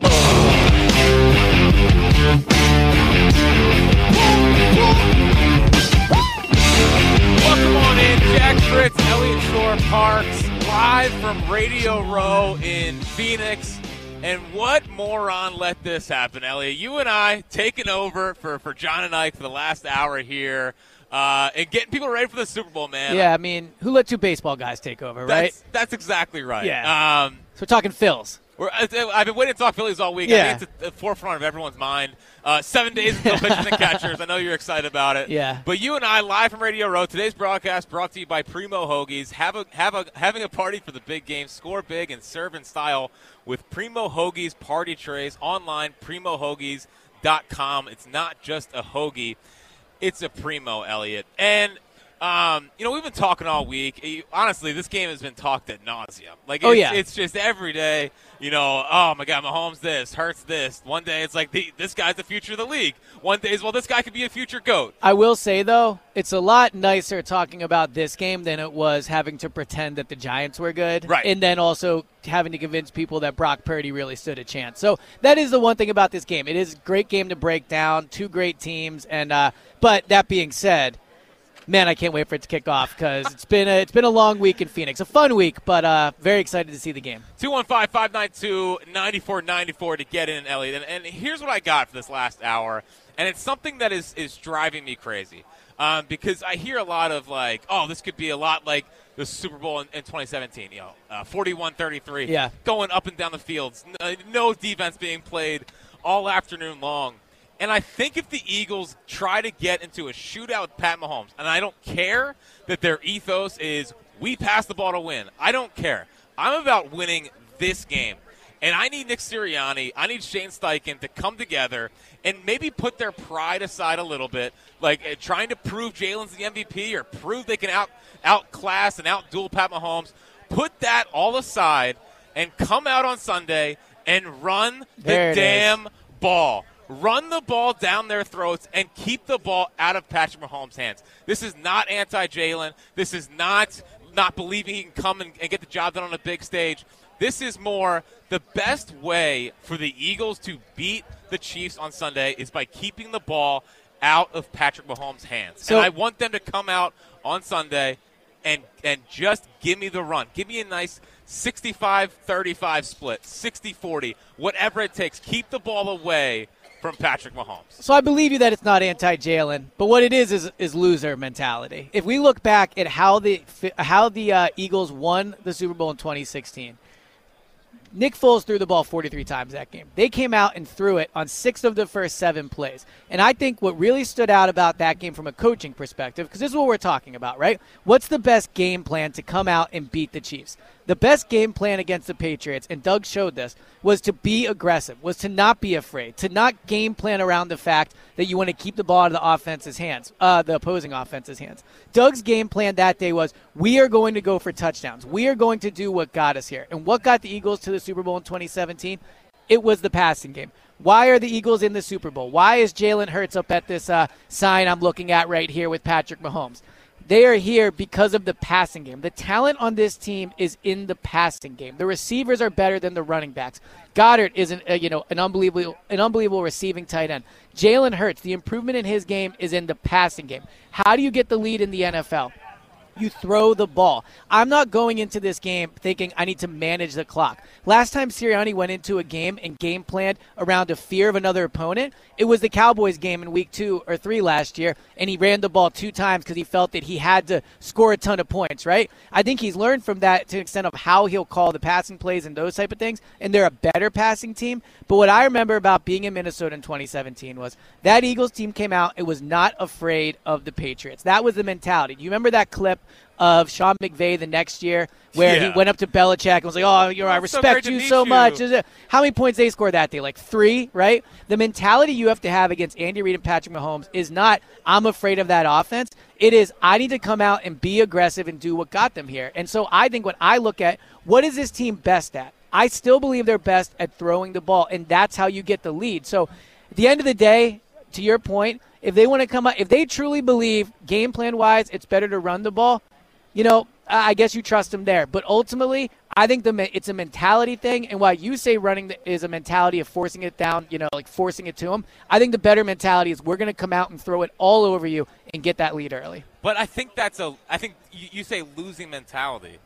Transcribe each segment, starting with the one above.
Welcome on in, Jack Fritz, Elliott Shore Parks, live from Radio Row in Phoenix. And what moron let this happen, Elliot? You and I taking over for, for John and Ike for the last hour here. Uh, and getting people ready for the Super Bowl, man. Yeah, I mean, who let two baseball guys take over, right? That's, that's exactly right. Yeah. Um, so we're talking Phils. We're, uh, I've been waiting to talk Phillies all week. Yeah. I think it's at the forefront of everyone's mind. Uh, seven days until pitchers and catchers. I know you're excited about it. Yeah. But you and I, live from Radio Row, today's broadcast brought to you by Primo Hoagies. Have a, have a, having a party for the big game. Score big and serve in style with Primo Hoagies party trays online, primohoagies.com. It's not just a hoagie, it's a Primo, Elliot. And um, you know, we've been talking all week. Eh, Honestly, this game has been talked at nauseum. Like, Oh, it's, yeah. it's just every day. You know, oh my God, Mahomes this, hurts this. One day it's like the, this guy's the future of the league. One day is well, this guy could be a future goat. I will say though, it's a lot nicer talking about this game than it was having to pretend that the Giants were good, Right. And then also having to convince people that Brock Purdy really stood a chance. So that is the one thing about this game. It is a great game to break down. Two great teams, and uh, but that being said. Man, I can't wait for it to kick off because it's been a, it's been a long week in Phoenix, a fun week, but uh, very excited to see the game. 215-592-9494 to get in, Elliot. And, and here's what I got for this last hour, and it's something that is, is driving me crazy. Um, because I hear a lot of like, oh, this could be a lot like the Super Bowl in, in 2017. You know, uh, 41-33, Yeah. going up and down the fields, n- no defense being played all afternoon long. And I think if the Eagles try to get into a shootout with Pat Mahomes, and I don't care that their ethos is we pass the ball to win. I don't care. I'm about winning this game. And I need Nick Sirianni, I need Shane Steichen to come together and maybe put their pride aside a little bit, like uh, trying to prove Jalen's the MVP or prove they can out outclass and outduel Pat Mahomes. Put that all aside and come out on Sunday and run the it is. damn ball. Run the ball down their throats and keep the ball out of Patrick Mahomes' hands. This is not anti Jalen. This is not not believing he can come and, and get the job done on a big stage. This is more the best way for the Eagles to beat the Chiefs on Sunday is by keeping the ball out of Patrick Mahomes' hands. So- and I want them to come out on Sunday and and just give me the run. Give me a nice 65-35 split, 60-40, whatever it takes. Keep the ball away from Patrick Mahomes. So I believe you that it's not anti Jalen, but what it is is is loser mentality. If we look back at how the how the uh, Eagles won the Super Bowl in 2016, Nick Foles threw the ball 43 times that game. They came out and threw it on six of the first seven plays. And I think what really stood out about that game from a coaching perspective, because this is what we're talking about, right? What's the best game plan to come out and beat the Chiefs? The best game plan against the Patriots, and Doug showed this, was to be aggressive, was to not be afraid, to not game plan around the fact that you want to keep the ball out of the offense's hands, uh, the opposing offense's hands. Doug's game plan that day was we are going to go for touchdowns. We are going to do what got us here. And what got the Eagles to the Super Bowl in 2017? It was the passing game. Why are the Eagles in the Super Bowl? Why is Jalen Hurts up at this uh, sign I'm looking at right here with Patrick Mahomes? They are here because of the passing game. The talent on this team is in the passing game. The receivers are better than the running backs. Goedert is an, uh, you know an unbelievable an unbelievable receiving tight end. Jalen Hurts, the improvement in his game is in the passing game. How do you get the lead in the NFL? You throw the ball. I'm not going into this game thinking I need to manage the clock. Last time Sirianni went into a game and game planned around a fear of another opponent, it was the Cowboys game in week two or three last year, and he ran the ball two times because he felt that he had to score a ton of points, right? I think he's learned from that to the extent of how he'll call the passing plays and those type of things, and they're a better passing team. But what I remember about being in Minnesota in 2017 was that Eagles team came out, it was not afraid of the Patriots. That was the mentality. Do you remember that clip of Sean McVay the next year, where Yeah. he went up to Belichick and was like, "Oh, you know, I it's so respect you so you." much." How many points they scored that day? Like three, right? The mentality you have to have against Andy Reid and Patrick Mahomes is not "I'm afraid of that offense." It is I need to come out and be aggressive and do what got them here. And so I think when I look at what is this team best at, I still believe they're best at throwing the ball, and that's how you get the lead. So at the end of the day, to your point, if they want to come up, if they truly believe game plan wise, it's better to run the ball, you know, I guess you trust them there. But ultimately, I think the it's a mentality thing. And while you say running is a mentality of forcing it down, you know, like forcing it to them, I think the better mentality is we're going to come out and throw it all over you and get that lead early. But I think that's a. I think you, you say losing mentality.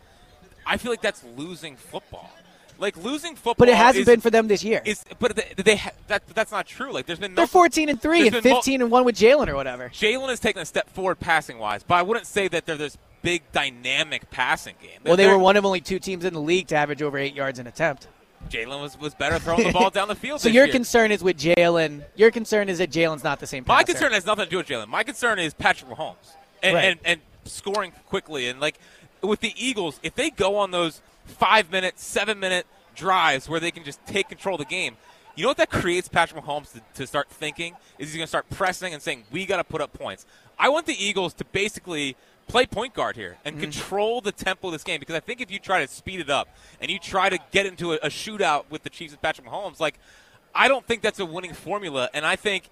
I feel like that's losing football. Like losing football. But it hasn't is, been for them this year. Is but they, they that that's not true. Like there's been no. They're 14 and three and been mul- 15 and one with Jalen or whatever. Jalen has taken a step forward passing wise, but I wouldn't say that they're this big dynamic passing game. Well, they were one of only two teams in the league to average over eight yards an attempt. Jalen was, was better throwing the ball down the field. So your year. concern is with Jalen. Your concern is that Jalen's not the same. My concern has nothing to do with Jalen. My concern is Patrick Mahomes and, Right. and, and scoring quickly. And like with the Eagles, if they go on those five minute, seven minute drives where they can just take control of the game, you know what that creates Patrick Mahomes to, to start thinking? Is he's going to start pressing and saying, we got to put up points. I want the Eagles to basically play point guard here and mm-hmm. control the tempo of this game because I think if you try to speed it up and you try to get into a, a shootout with the Chiefs and Patrick Mahomes, like, I don't think that's a winning formula. And I think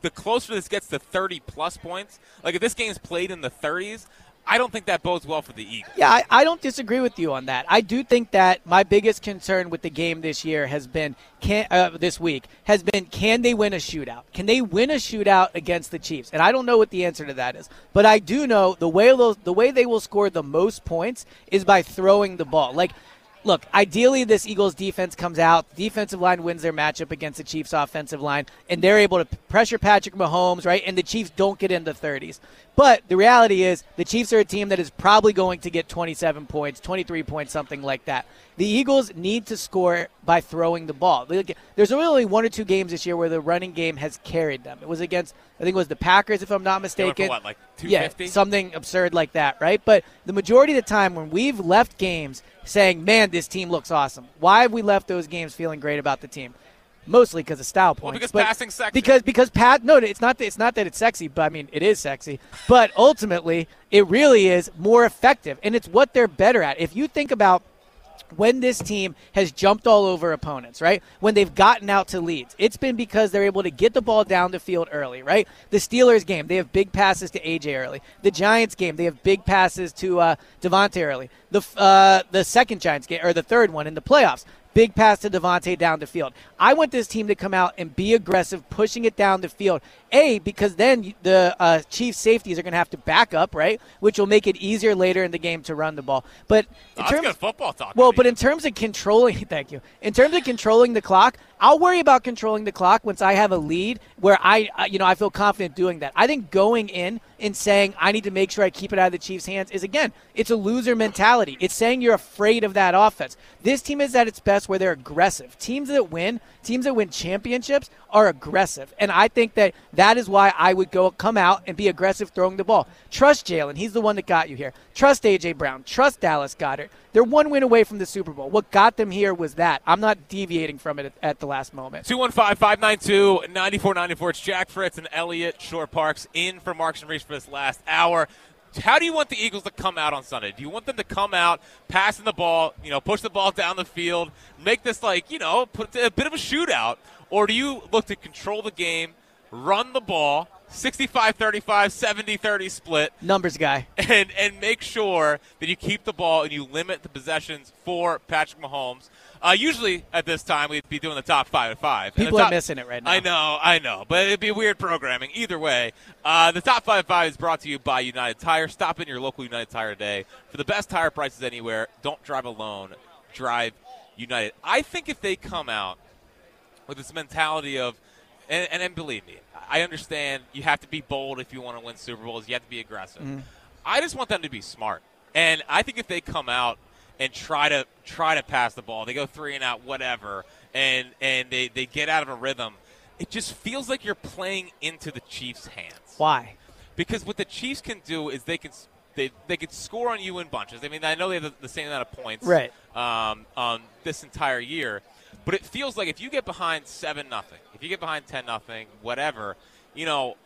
the closer this gets to 30 plus points, like if this game's played in the 30s, I don't think that bodes well for the Eagles. Yeah, I, I don't disagree with you on that. I do think that my biggest concern with the game this year has been can uh, this week has been can they win a shootout? Can they win a shootout against the Chiefs? And I don't know what the answer to that is, but I do know the way the way they will score the most points is by throwing the ball. Like look, ideally this Eagles defense comes out, defensive line wins their matchup against the Chiefs offensive line, and they're able to pressure Patrick Mahomes, right? And the Chiefs don't get in the 30s. But the reality is the Chiefs are a team that is probably going to get 27 points, 23 points, something like that. The Eagles need to score by throwing the ball. There's only one or two games this year where the running game has carried them. It was against, I think it was the Packers, if I'm not mistaken. what, like Yeah, something absurd like that, right? But the majority of the time when we've left games saying, man, this team looks awesome, why have we left those games feeling great about the team? Mostly because of style points. because but passing's sexy. Because because Pat, no, it's not. That, it's not that it's sexy, but I mean it is sexy. But ultimately, it really is more effective, and it's what they're better at. If you think about when this team has jumped all over opponents, right? When they've gotten out to leads, it's been because they're able to get the ball down the field early, right? The Steelers game, they have big passes to AJ early. The Giants game, they have big passes to uh, DeVonta early. The uh, the second Giants game or the third one in the playoffs, big pass to DeVonta down the field. I want this team to come out and be aggressive, pushing it down the field. A, because then the uh, Chiefs safeties are going to have to back up, right? Which will make it easier later in the game to run the ball. But in Oh, terms, good football talk. well, but in terms of controlling, thank you. In terms of controlling the clock, I'll worry about controlling the clock once I have a lead where I, uh, you know, I feel confident doing that. I think going in and saying I need to make sure I keep it out of the Chiefs' hands is again, it's a loser mentality. It's saying you're afraid of that offense. This team is at its best where they're aggressive. Teams that win, teams that win championships are aggressive, and I think that that is why I would go come out and be aggressive throwing the ball. Trust Jalen; he's the one that got you here. Trust AJ Brown. Trust Dallas Goedert. They're one win away from the Super Bowl. What got them here was that. I'm not deviating from it at, at the last moment. 215 592 9494. It's Jack Fritz and Eliot Shorr-Parks in for Marks and Reese for this last hour. How do you want the Eagles to come out on Sunday? Do you want them to come out, passing the ball, you know, push the ball down the field, make this like, you know, put a bit of a shootout? Or do you look to control the game, run the ball, 65 35, 70 30 split, Numbers guy. and and make sure that you keep the ball and you limit the possessions for Patrick Mahomes. Uh, usually at this time we'd be doing the top five and five. People are missing it right now. I know, I know, but it'd be weird programming. Either way, uh, the top five and five is brought to you by United Tire. Stop in your local United Tire today for the best tire prices anywhere. Don't drive alone. Drive United. I think if they come out with this mentality of, and, and, and believe me, I understand you have to be bold if you want to win Super Bowls. You have to be aggressive. Mm-hmm. I just want them to be smart, and I think if they come out and try to try to pass the ball, they go three and out, whatever, and and they, they get out of a rhythm. It just feels like you're playing into the Chiefs' hands Why? because what the Chiefs can do is they can they they could score on you in bunches. I mean, I know they have the, the same amount of points Right. um, on this entire year, but it feels like if you get behind seven nothing, if you get behind ten nothing, whatever, you know.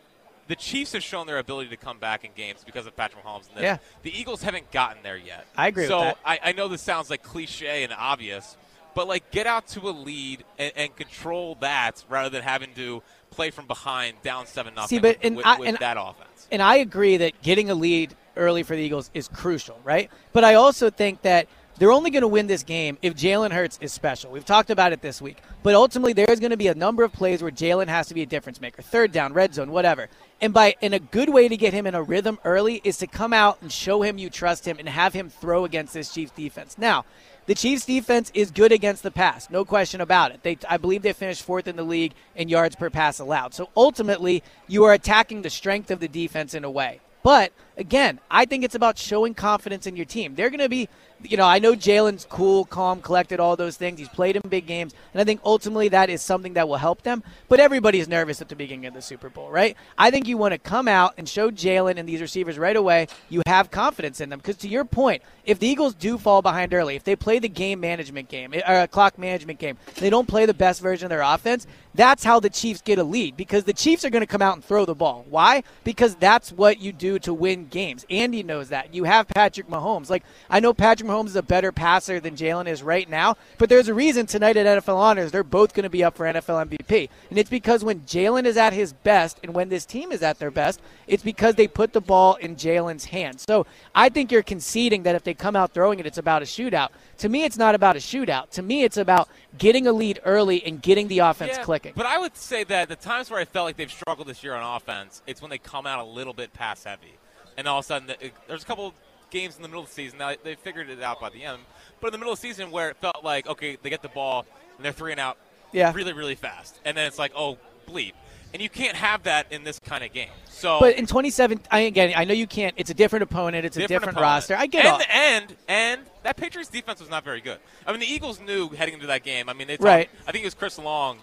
The Chiefs have shown their ability to come back in games because of Patrick Mahomes. And this. Yeah. The Eagles haven't gotten there yet. I agree with So that. I, I know this sounds like cliche and obvious, but like get out to a lead and, and control that rather than having to play from behind down seven nothing See, but- and with, I- with and- that offense. and I agree that getting a lead early for the Eagles is crucial, right? But I also think that they're only going to win this game if Jalen Hurts is special. We've talked about it this week. But ultimately, there's going to be a number of plays where Jalen has to be a difference maker third down, red zone, whatever. And by and a good way to get him in a rhythm early is to come out and show him you trust him and have him throw against this Chiefs defense. Now, the Chiefs defense is good against the pass, no question about it. They, I believe they finished fourth in the league in yards per pass allowed. So ultimately, you are attacking the strength of the defense in a way. But again, I think it's about showing confidence in your team. They're going to be, you know, I know Jalen's cool, calm, collected, all those things. He's played in big games, and I think ultimately that is something that will help them. But everybody's nervous at the beginning of the Super Bowl, right? I think you want to come out and show Jalen and these receivers right away you have confidence in them. Because to your point, if the Eagles do fall behind early, if they play the game management game, eh, or a clock management game, they don't play the best version of their offense, that's how the Chiefs get a lead because the Chiefs are going to come out and throw the ball. Why? Because that's what you do to win games. Andy knows that. You have Patrick Mahomes. Like, I know Patrick Mahomes is a better passer than Jalen is right now, but there's a reason tonight at NFL Honors they're both going to be up for NFL MVP. And it's because when Jalen is at his best and when this team is at their best, it's because they put the ball in Jalen's hands. So I think you're conceding that if they come out throwing it, it's about a shootout. To me, it's not about a shootout. To me, it's about getting a lead early and getting the offense Yeah, clicking. But I would say that the times where I felt like they've struggled this year on offense, it's when they come out a little bit pass heavy, and all of a sudden it, there's a couple games in the middle of the season. Now they figured it out by the end, but in the middle of the season where it felt like okay, they get the ball and they're three and out, Yeah. really really fast, and then it's like oh bleep, and you can't have that in this kind of game. So But in 27, I again, I know you can't. It's a different opponent. It's a different opponent. roster. I get it and. And and that Patriots defense was not very good. I mean, the Eagles knew heading into that game. I mean, they talked, Right. I think it was Chris Long.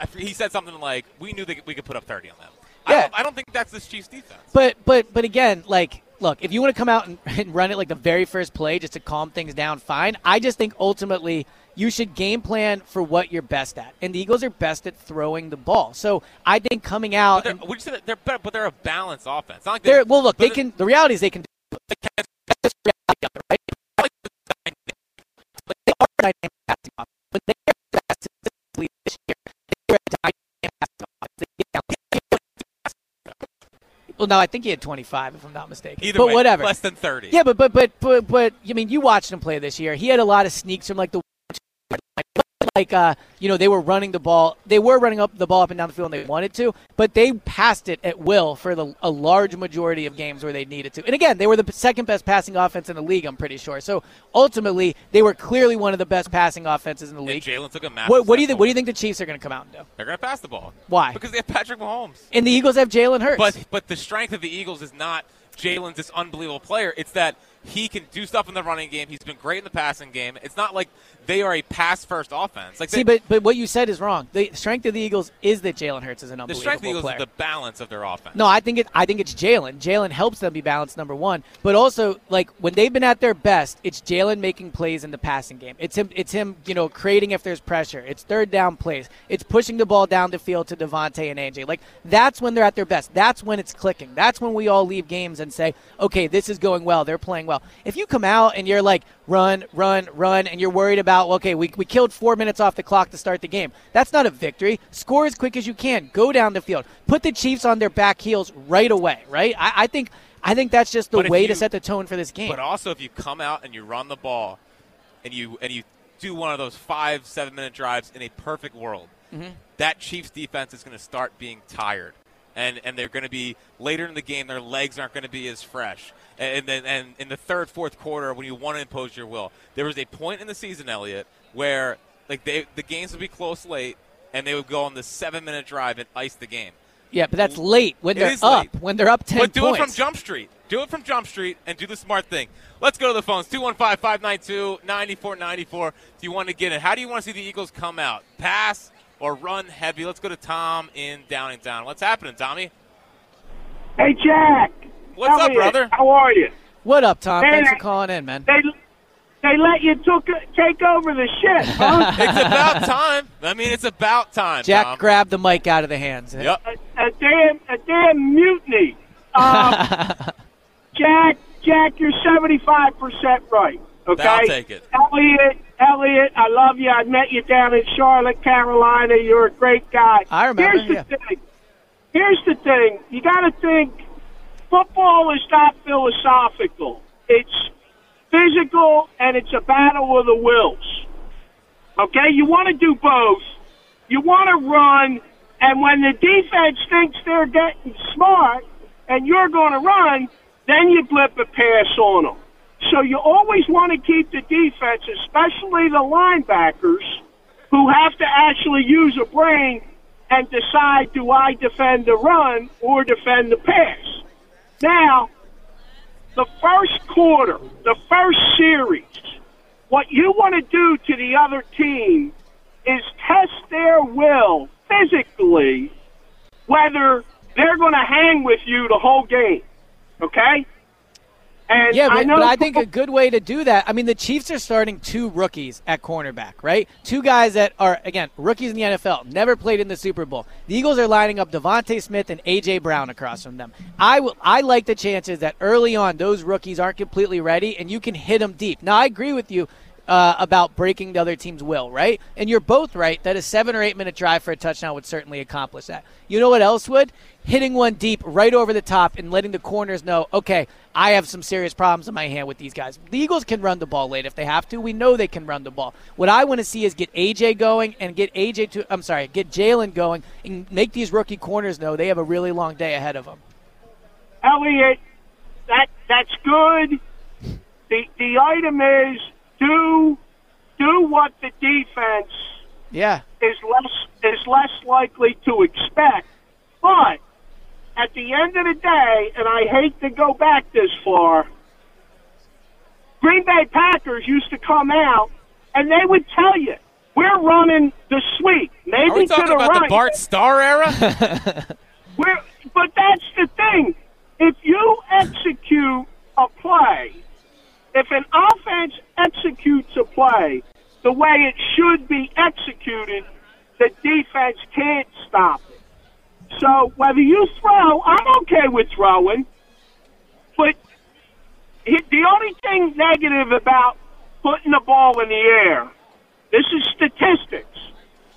I, he said something like, "We knew that we could put up 30 on them." Yeah. I, don't, I don't think that's this Chiefs defense. But but but again, like, look, if you want to come out and, and run it like the very first play just to calm things down, fine. I just think ultimately you should game plan for what you're best at, and the Eagles are best at throwing the ball. So I think coming out, and would you say that they're better, but they're a balanced offense. Like they're well, look, they can. The reality is they can. That's just the reality of it, right? But they are dynamic Well, no, I think he had 25, if I'm not mistaken. Either but way, whatever. less than 30. Yeah, but but but but but I mean, you watched him play this year. He had a lot of sneaks from like the like uh you know they were running the ball. They were running up the ball up and down the field, and they wanted to, but they passed it at will for the a large majority of games where they needed to. And again, they were the second best passing offense in the league. I'm pretty sure. So ultimately, they were clearly one of the best passing offenses in the league. Jalen took a massive What, what do you think? What do you think the Chiefs are going to come out and do? They're going to pass the ball. Why? Because they have Patrick Mahomes. And the Eagles have Jalen Hurts. But but the strength of the Eagles is not Jalen's this unbelievable player. It's that he can do stuff in the running game. He's been great in the passing game. It's not like they are a pass first offense. Like See, they, but but what you said is wrong. The strength of the Eagles is that Jalen Hurts is an player. the strength of the Eagles player. is the balance of their offense. No, I think it. I think it's Jalen. Jalen helps them be balanced. Number one, but also like when they've been at their best, it's Jalen making plays in the passing game. It's him. It's him. You know, creating if there's pressure. It's third down plays. It's pushing the ball down the field to DeVonta and AJ. Like that's when they're at their best. That's when it's clicking. That's when we all leave games and say, okay, this is going well. They're playing well. If you come out and you're like run, run, run, and you're worried about, okay, we we killed four minutes off the clock to start the game. That's not a victory. Score as quick as you can. Go down the field. Put the Chiefs on their back heels right away. Right. I, I think. I think that's just the way to set the tone for this game. But also, if you come out and you run the ball, and you and you do one of those five seven minute drives in a perfect world, Mm-hmm. that Chiefs defense is going to start being tired, and and they're going to be later in the game. Their legs aren't going to be as fresh, and then and in the third fourth quarter when you want to impose your will, there was a point in the season, Elliot, where like they the games would be close late, and they would go on the seven minute drive and ice the game. yeah, but that's late when It they're is up. late. When they're up ten But do points. it from Jump Street. Do it from Jump Street and do the smart thing. Let's go to the phones 215 592 9494. If you want to get it, how do you want to see the Eagles come out? Pass or run heavy? Let's go to Tom in Downingtown. What's happening, Tommy? Hey, Jack. What's up, brother? How are you? What up, Tom? Man, Thanks for calling in, man. They they let you took, take over the shit, huh? It's about time. I mean, it's about time. Jack Tom. grabbed the mic out of the hands. Yep. a, a damn a damn mutiny. Um, Jack, Jack, you're seventy five percent right. Okay, I'll take it. Elliot, Elliot, I love you. I met you down in Charlotte, Carolina. You're a great guy. I remember, Here's the yeah. thing. Here's the thing. You got to think. Football is not philosophical. It's physical, and it's a battle of the wills. Okay, you want to do both. You want to run, and when the defense thinks they're getting smart and you're going to run, then you blip a pass on them. So you always want to keep the defense, especially the linebackers, who have to actually use a brain and decide do I defend the run or defend the pass. Now, the first quarter, the first series, what you want to do to the other team is test their will physically whether they're going to hang with you the whole game. Okay? And Yeah, I but, know but I think a good way to do that. I mean, the Chiefs are starting two rookies at cornerback, right? Two guys that are again rookies in the NFL, never played in the Super Bowl. The Eagles are lining up DeVonta Smith and AJ Brown across from them. I will. I like the chances that early on those rookies aren't completely ready, and you can hit them deep. Now, I agree with you. Uh, about breaking the other team's will, right? And you're both right that a seven or eight minute drive for a touchdown would certainly accomplish that. You know what else would? Hitting one deep right over the top and letting the corners know, okay, I have some serious problems in my hand with these guys. The Eagles can run the ball late if they have to. We know they can run the ball. What I want to see is get AJ going and get AJ to, I'm sorry, get Jalen going and make these rookie corners know they have a really long day ahead of them. Elliot, that that's good. The the item is do do what the defense Yeah. is less is less likely to expect. But at the end of the day, and I hate to go back this far, Green Bay Packers used to come out and they would tell you, we're running the sweep. Maybe Are we to talking the about right. the Bart Starr era? We're, but that's the thing. If you execute a play, if an offense executes a play the way it should be executed, the defense can't stop it. So whether you throw, I'm okay with throwing, but the only thing negative about putting the ball in the air, this is statistics.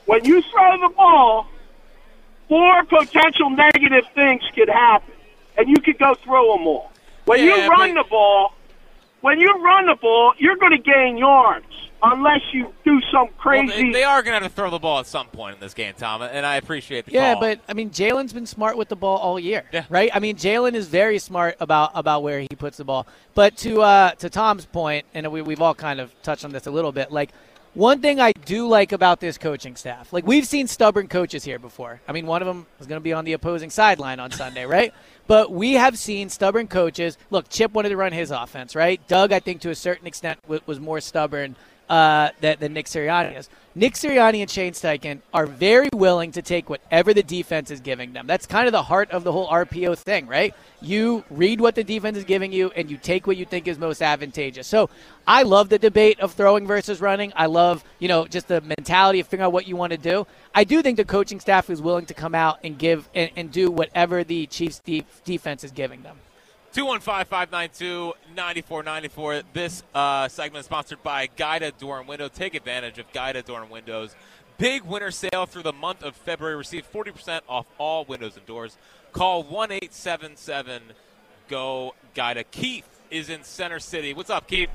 When you throw the ball, four potential negative things could happen, and you could go through them all. When Yeah, you run but- the ball, when you run the ball, you're going to gain yards unless you do some Well, crazy. they, they are going to have to throw the ball at some point in this game, Tom, and I appreciate the Yeah, call. but I mean, Jalen's been smart with the ball all year, Yeah. right? I mean, Jalen is very smart about about where he puts the ball. But to uh, to Tom's point, and we, we've all kind of touched on this a little bit, like. One thing I do like about this coaching staff, like we've seen stubborn coaches here before. I mean, one of them is going to be on the opposing sideline on Sunday, right? But we have seen stubborn coaches. Look, Chip wanted to run his offense, right? Doug, I think to a certain extent, was more stubborn uh, than, than Nick Sirianni is. Nick Sirianni and Shane Steichen are very willing to take whatever the defense is giving them. That's kind of the heart of the whole RPO thing, right? You read what the defense is giving you and you take what you think is most advantageous. So I love the debate of throwing versus running. I love, you know, just the mentality of figuring out what you want to do. I do think the coaching staff is willing to come out and give and, and do whatever the Chiefs' de- defense is giving them. 215-592-9494. This uh, segment is sponsored by Guida Door and Window. Take advantage of Guida Door and Windows. Big winter sale through the month of February. Receive 40% off all windows and doors. Call 1-877-GO GUIDA. Keith is in Center City. What's up, Keith?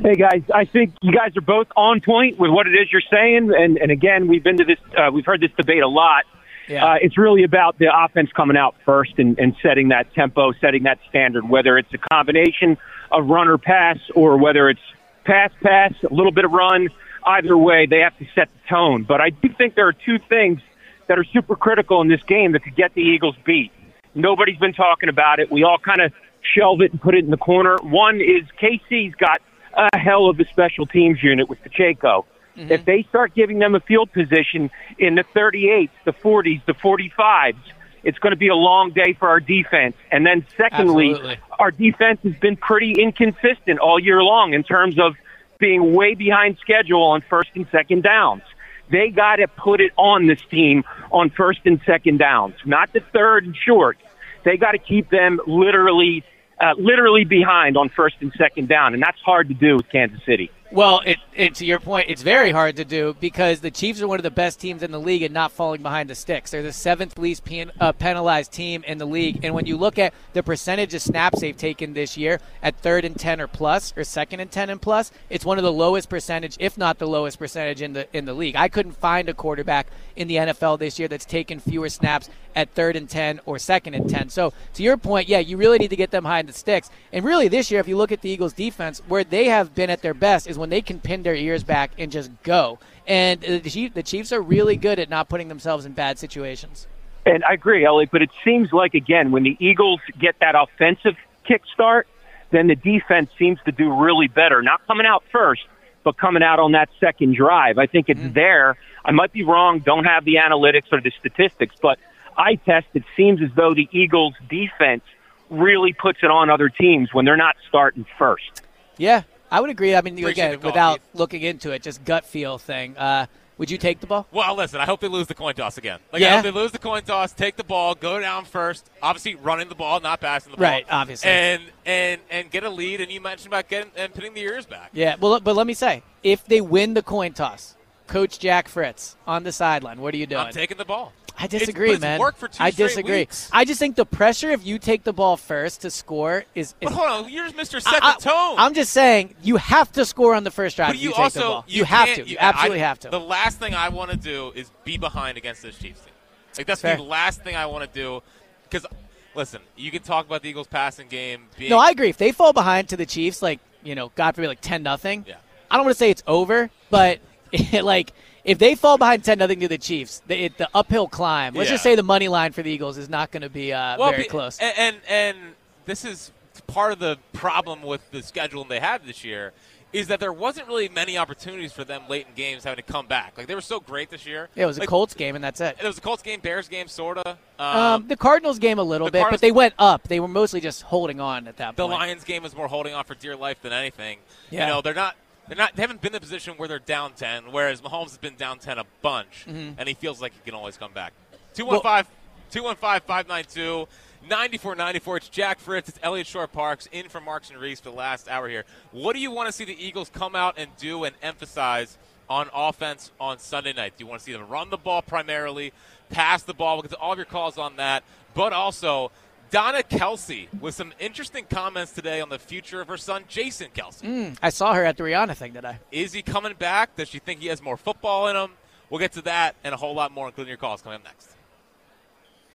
Hey guys, I think you guys are both on point with what it is you're saying, and and again, we've been to this, uh, we've heard this debate a lot. Yeah. Uh, it's really about the offense coming out first and, and setting that tempo, setting that standard, whether it's a combination of run or pass, or whether it's pass, pass, a little bit of run. Either way, they have to set the tone. But I do think there are two things that are super critical in this game that could get the Eagles beat. Nobody's been talking about it. We all kind of shelve it and put it in the corner. One is KC's got a hell of a special teams unit with Pacheco. If they start giving them a field position in the 38s, the 40s, the 45s, it's going to be a long day for our defense. And then, secondly, Absolutely. our defense has been pretty inconsistent all year long in terms of being way behind schedule on first and second downs. They got to put it on this team on first and second downs, not the third and short. They got to keep them literally, uh, literally behind on first and second down, and that's hard to do with Kansas City. Well, it, it, to your point, it's very hard to do because the Chiefs are one of the best teams in the league and not falling behind the sticks. They're the seventh least pen, uh, penalized team in the league. And when you look at the percentage of snaps they've taken this year at third and 10 or plus, or second and 10 and plus, it's one of the lowest percentage, if not the lowest percentage in the, in the league. I couldn't find a quarterback in the NFL this year that's taken fewer snaps at third and 10 or second and 10. So, to your point, yeah, you really need to get them behind the sticks. And really, this year, if you look at the Eagles' defense, where they have been at their best is when they can pin their ears back and just go. And the Chiefs are really good at not putting themselves in bad situations. And I agree, Elliot, but it seems like, again, when the Eagles get that offensive kickstart, then the defense seems to do really better. Not coming out first, but coming out on that second drive. I think it's mm-hmm. there. I might be wrong, don't have the analytics or the statistics, but I test, it seems as though the Eagles' defense really puts it on other teams when they're not starting first. Yeah, I would agree. I mean, Appreciate again, call, without Keith. looking into it, just gut feel thing. Uh, would you take the ball? Well, listen, I hope they lose the coin toss again. Like, I Yeah. hope they lose the coin toss, take the ball, go down first. Obviously, running the ball, not passing the ball. Right, obviously. And and and get a lead. And you mentioned about getting and putting the ears back. Yeah, well, but let me say, if they win the coin toss, Coach Jack Fritz on the sideline, what are you doing? I'm taking the ball. I It's- disagree, but it's man. worked for two I disagree. weeks. I just think the pressure if you take the ball first to score is. is But hold on, you're Mr. Set I- the tone. I'm just saying you have to score on the first drive. But if you, take also the ball. you, You, have to. You absolutely I- have to. The last thing I want to do is be behind against this Chiefs team. Like that's Fair. the last thing I want to do. Because listen, you can talk about the Eagles' passing game being no, I agree. If they fall behind to the Chiefs, like you know, God forbid, like ten nothing. Yeah. I don't want to say it's over, but like if they fall behind ten nothing to the Chiefs, the, it, the uphill climb. Let's just say the money line for the Eagles is not going to be uh, well, very be- close. And, and and this is part of the problem with the schedule they had this year is that there wasn't really many opportunities for them late in games having to come back. Like they were so great this year. yeah, it was a Colts game, and that's it. It was a Colts game, Bears game, sorta. Um, Um, the Cardinals game a little bit, Cardinals- but they went up. They were mostly just holding on at that the point. Lions game was more holding on for dear life than anything. Yeah. You know, they're not they're not they haven't been in the position where they're down ten, whereas Mahomes has been down ten a bunch mm-hmm. and he feels like he can always come back. 215 215 592 9494. It's Jack Fritz. It's Eliot Shorr-Parks in for Marks and Reese for the last hour here. What do you want to see the Eagles come out and do and emphasize on offense on Sunday night? Do you want to see them run the ball primarily, pass the ball? We'll get to all of your calls on that, but also Donna Kelce with some interesting comments today on the future of her son, Jason Kelce. Mm, I saw her at the Rihanna thing today. Is he coming back? Does she think he has more football in him? We'll get to that and a whole lot more, including your calls coming up next.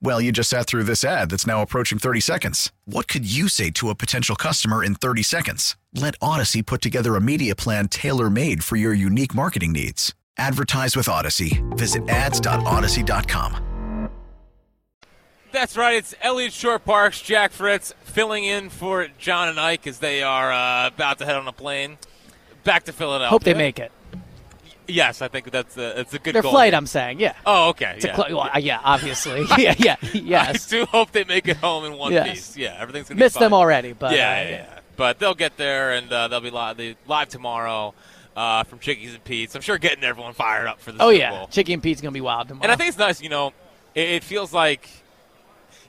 Well, you just sat through this ad that's now approaching 30 seconds. What could you say to a potential customer in 30 seconds? Let Odyssey put together a media plan tailor made for your unique marketing needs. Advertise with Odyssey. Visit ads.odyssey.com. That's right. It's Eliot Shorr-Parks, Jack Fritz, filling in for John and Ike as they are uh, about to head on a plane back to Philadelphia. Hope they make it. Yes, I think that's a, it's a good Their goal. flight, I'm saying, yeah. Oh, okay. It's yeah. cl- well, uh, yeah, obviously. yeah, yeah, yes. I do hope they make it home in one Yes. piece. Yeah, everything's gonna Missed be fine. them already, but yeah, uh, yeah, yeah. But they'll get there and uh, they'll be live, live tomorrow uh, from Chickies and Pete's. I'm sure getting everyone fired up for the Oh Super yeah, Bowl. Chicky and Pete's gonna be wild tomorrow. And I think it's nice, you know, it, it feels like,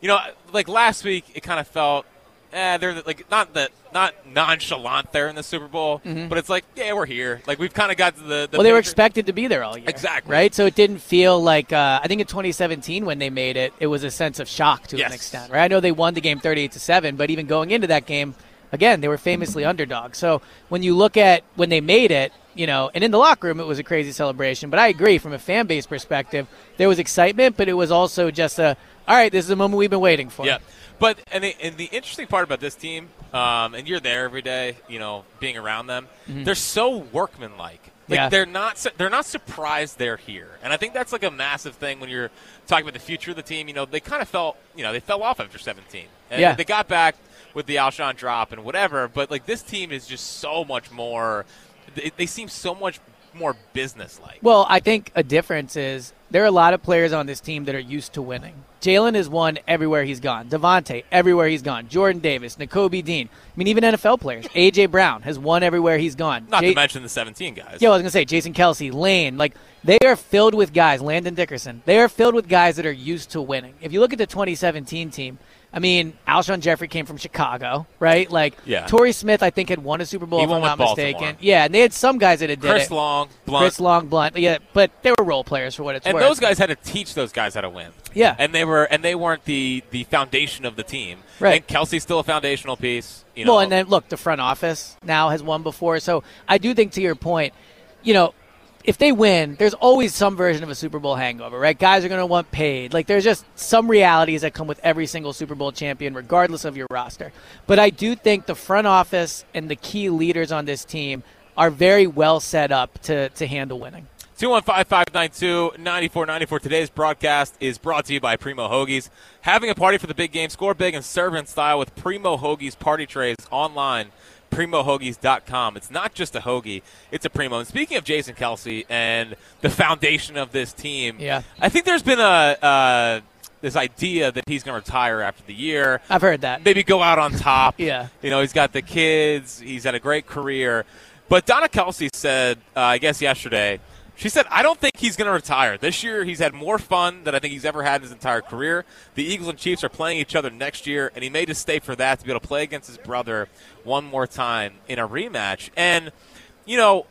you know, like last week, it kind of felt eh, they're like not the not nonchalant there in the Super Bowl, but it's like yeah, we're here. Like we've kind of got the, the Mm-hmm. well, they were expected to be there all year. Exactly. Right? So it didn't feel like, uh, I think in 2017 when they made it, it was a sense of shock to Yes. an extent, right? I know they won the game 38 to 7, but even going into that game, again, they were famously underdogs. So when you look at when they made it, you know, and in the locker room, it was a crazy celebration. But I agree, from a fan base perspective, there was excitement, but it was also just a, all right, this is the moment we've been waiting for. Yeah, but and the, and the interesting part about this team, um, and you're there every day, you know, being around them, they're so workmanlike. Like Mm-hmm. Yeah. they're not they're not surprised they're here, and I think that's like a massive thing when you're talking about the future of the team. You know, they kind of felt you know they fell off after 17, and Yeah. they got back with the Alshon drop and whatever. But like this team is just so much more. They, they seem so much more business-like. Well, I think a difference is there are a lot of players on this team that are used to winning. Jalen has won everywhere he's gone. DeVonta, everywhere he's gone. Jordan Davis, Nakobe Dean. I mean, even NFL players. A.J. Brown has won everywhere he's gone. Not J- to mention the 17 guys. yeah, I was going to say Jason Kelce, Lane. Like, they are filled with guys, Landon Dickerson. They are filled with guys that are used to winning. If you look at the 2017 team, I mean, Alshon Jeffery came from Chicago, right? Like, Yeah. Torrey Smith, I think, had won a Super Bowl, He if I'm not Baltimore. mistaken. Yeah, and they had some guys that had did Chris it. Long, Blount, Chris Long, Blount, yeah, but they were role players for what it's and worth. And those guys had to teach those guys how to win. Yeah. and they were and they weren't the the foundation of the team. Right. And Kelce's still a foundational piece. You know, well, and then look, the front office now has won before, so I do think to your point, you know, if they win, there's always some version of a Super Bowl hangover, right? Guys are going to want paid. Like there's just some realities that come with every single Super Bowl champion, regardless of your roster. But I do think the front office and the key leaders on this team are very well set up to to handle winning. 215-592-9494. Today's broadcast is brought to you by Primo Hoagies. Having a party for the big game, score big and serve in style with Primo Hoagies party trays online. PrimoHoagies.com. It's not just a hoagie; it's a primo. And speaking of Jason Kelce and the foundation of this team, Yeah. I think there's been a uh, this idea that he's going to retire after the year. I've heard that. maybe go out on top. Yeah. You know, he's got the kids. He's had a great career. But Donna Kelce said, uh, I guess yesterday, she said, I don't think he's going to retire. This year, he's had more fun than I think he's ever had in his entire career. The Eagles and Chiefs are playing each other next year, and he may just stay for that to be able to play against his brother one more time in a rematch. And, you know,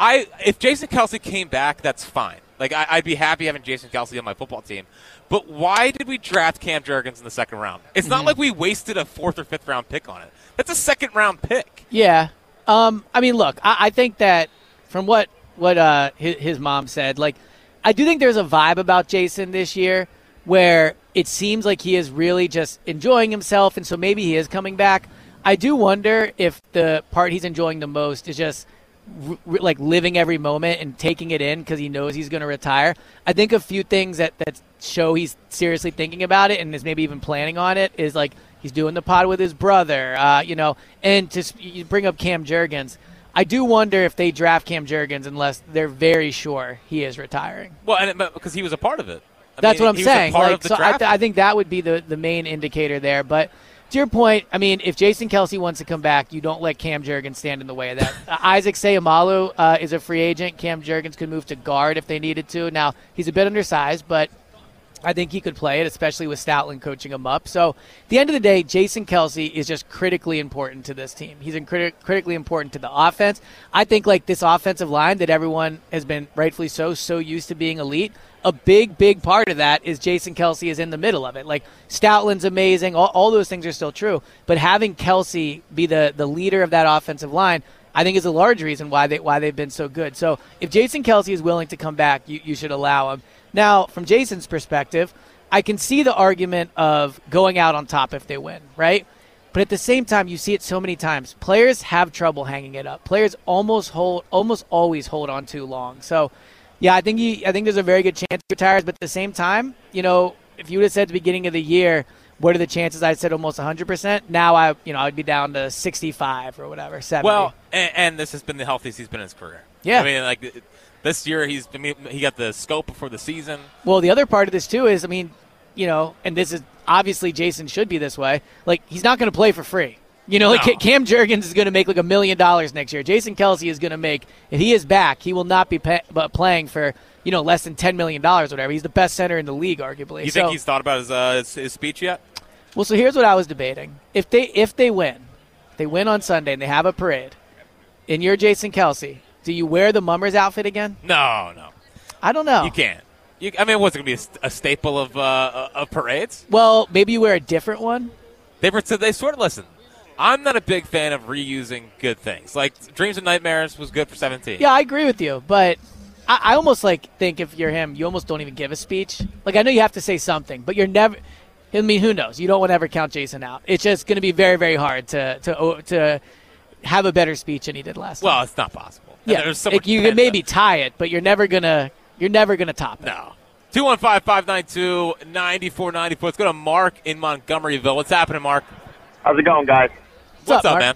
I if Jason Kelce came back, that's fine. Like I, I'd be happy having Jason Kelce on my football team. But why did we draft Cam Jurgens in the second round? It's not like we wasted a fourth or fifth round pick on it. That's a second round pick. Yeah. Um, I mean, look, I, I think that from what what uh, his, his mom said, like, I do think there's a vibe about Jason this year where it seems like he is really just enjoying himself, and so maybe he is coming back. I do wonder if the part he's enjoying the most is just like living every moment and taking it in because he knows he's going to retire. I think a few things that that show he's seriously thinking about it and is maybe even planning on it is like he's doing the pod with his brother, uh, you know, and to you bring up Cam Jurgens. I do wonder if they draft Cam Jurgens unless they're very sure he is retiring. Well, and it, because he was a part of it. I That's mean, what I'm he was a saying. part Like, of the so I, draft. th- I think that would be the, the main indicator there. But to your point, I mean, if Jason Kelce wants to come back, you don't let Cam Jurgens stand in the way of that. uh, Isaac Seumalo uh, is a free agent. Cam Jurgens could move to guard if they needed to. Now he's a bit undersized, but I think he could play it, especially with Stoutland coaching him up. So, at the end of the day, Jason Kelce is just critically important to this team. He's critically important to the offense. I think, like this offensive line that everyone has been rightfully so so used to being elite. A big, big part of that is Jason Kelce is in the middle of it. Like Stoutland's amazing, all, all those things are still true. But having Kelce be the the leader of that offensive line, I think is a large reason why they why they've been so good. So if Jason Kelce is willing to come back, you, you should allow him. Now, from Jason's perspective, I can see the argument of going out on top if they win, right? But at the same time, you see it so many times. Players have trouble hanging it up. Players almost hold, almost always hold on too long. So, yeah, I think he, I think there's a very good chance he retires. But at the same time, you know, if you would have said at the beginning of the year, what are the chances? I said almost 100%. Now I, you know, I'd be down to 65 or whatever, 70. Well, and, and this has been the healthiest he's been in his career. Yeah. I mean, like this year, he's I mean, he got the scope before the season. Well, the other part of this too is, I mean, you know, and this is obviously Jason should be this way. Like he's not going to play for free. You know, like No. Cam Jurgens is going to make like a million dollars next year. Jason Kelce is going to make if he is back, he will not be pay, but playing for you know less than ten million dollars, whatever. He's the best center in the league, arguably. You so, think he's thought about his, uh, his, his speech yet? Well, so here's what I was debating. If they if they win, they win on Sunday and they have a parade, and you're Jason Kelce, do you wear the Mummers outfit again? No, no, I don't know. you can't. You, I mean, what's it going to be a, a staple of uh, of parades? Well, maybe you wear a different one. They were, so they sort of listen. I'm not a big fan of reusing good things. Like Dreams and Nightmares was good for 17. Yeah, I agree with you, but I, I almost like think if you're him, you almost don't even give a speech. Like I know you have to say something, but you're never. I mean, who knows? You don't want to ever count Jason out. It's just going to be very, very hard to to to have a better speech than he did last Well, time. it's not possible. Yeah, there's so like, you can maybe tie it, but you're never gonna you're never gonna top it. No. 215 592 9494. Let's go to Mark in Montgomeryville. What's happening, Mark? How's it going, guys? What's, up, up, Mark? man?